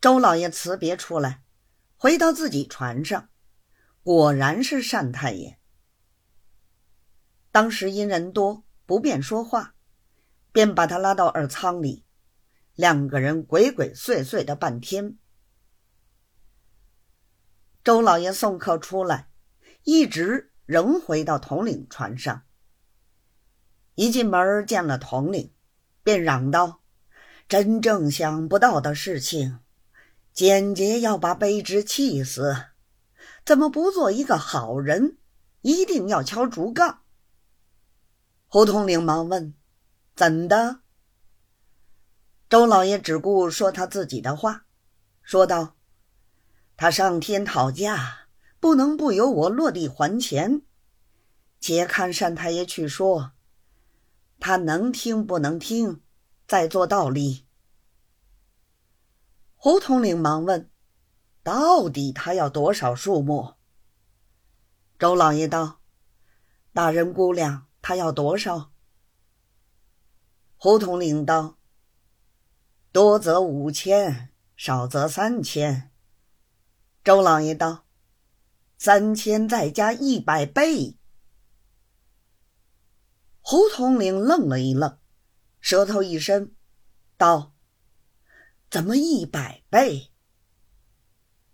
周老爷辞别出来，回到自己船上，果然是单太爷。当时因人多不便说话，便把他拉到二舱里，两个人鬼鬼祟祟的半天。周老爷送客出来，一直仍回到统领船上。一进门见了统领，便嚷道：“真正想不到的事情！”简洁要把卑职气死，怎么不做一个好人？一定要敲竹杠。胡统领忙问：“怎的？”周老爷只顾说他自己的话，说道：“他上天讨价，不能不由我落地还钱。且看单太爷去说，他能听不能听，再做道理。”胡统领忙问：“到底他要多少数目？”周老爷道：“大人估量他要多少？”胡统领道：“多则五千，少则三千。”周老爷道：“三千再加一百倍。”胡统领愣了一愣，舌头一伸，道。怎么一百倍？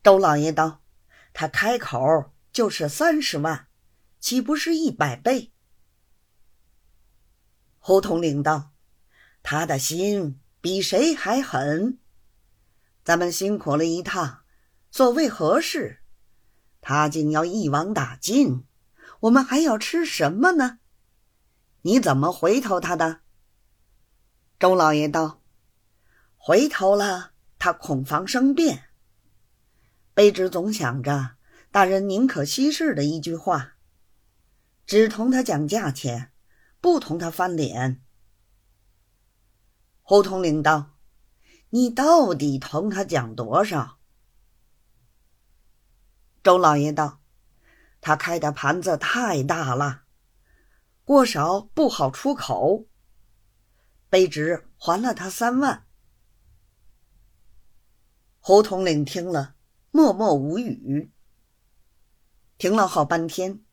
周老爷道：“他开口就是三十万，岂不是一百倍？”胡统领道：“他的心比谁还狠。咱们辛苦了一趟，所谓何事？他竟要一网打尽，我们还要吃什么呢？你怎么回头他的？”周老爷道。回头了，他恐防生变。卑职总想着大人宁可息事的一句话，只同他讲价钱，不同他翻脸。胡统领道：“你到底同他讲多少？”周老爷道：“他开的盘子太大了，过少不好出口。卑职还了他三万。”胡统领听了，默默无语。停了好半天，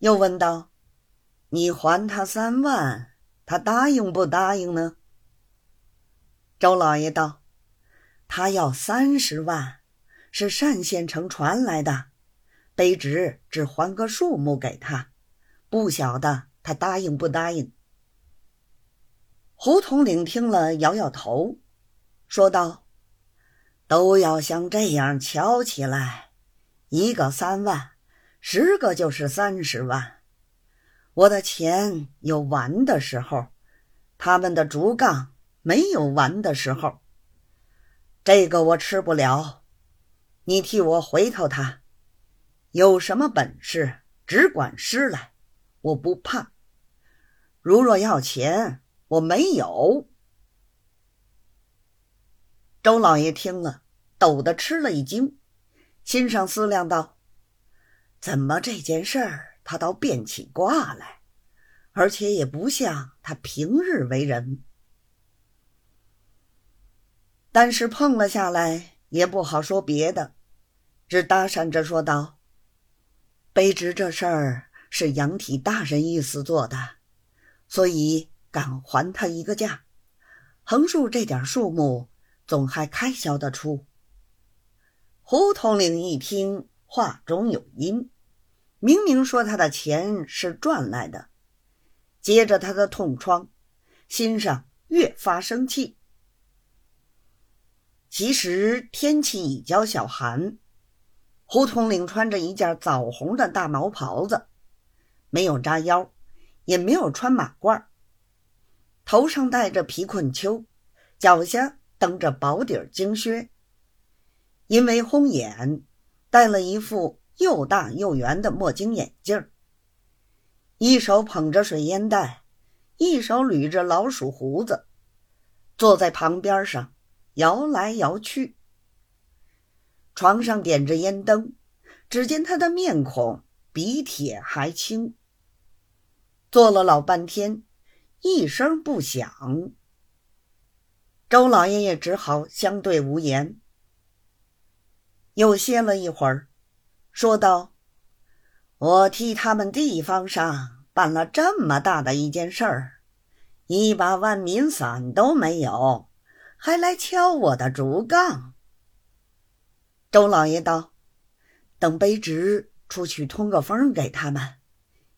又问道：“你还他三万，他答应不答应呢？”周老爷道：“他要三十万，是单县城传来的，卑职只还个数目给他，不晓得他答应不答应。”胡统领听了，摇摇头，说道。都要像这样瞧起来，一个三万，十个就是三十万。我的钱有完的时候，他们的竹杠没有完的时候。这个我吃不了，你替我回头他，有什么本事只管施来，我不怕。如若要钱，我没有。周老爷听了，抖得吃了一惊，心上思量道：“怎么这件事儿他倒变起卦来，而且也不像他平日为人。”但是碰了下来，也不好说别的，只搭讪着说道：“卑职这事儿是杨体大人意思做的，所以敢还他一个价，横竖这点数目。”总还开销得出。胡统领一听，话中有音，明明说他的钱是赚来的，接着他的痛疮，心上越发生气。其实天气已交小寒，胡统领穿着一件枣红的大毛袍子，没有扎腰，也没有穿马褂，头上戴着皮困秋，脚下。蹬着薄底儿精靴，因为红眼，戴了一副又大又圆的墨镜眼镜一手捧着水烟袋，一手捋着老鼠胡子，坐在旁边上摇来摇去。床上点着烟灯，只见他的面孔比铁还青。坐了老半天，一声不响。周老爷也只好相对无言，又歇了一会儿，说道：“我替他们地方上办了这么大的一件事儿，一把万民伞都没有，还来敲我的竹杠。”周老爷道：“等卑职出去通个风给他们，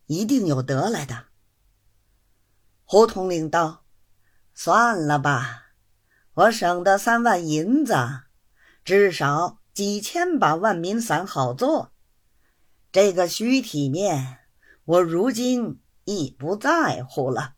一定有得来的。”胡统领道：“算了吧，我省的三万银子，至少几千把万民伞好做。这个虚体面，我如今已不在乎了。”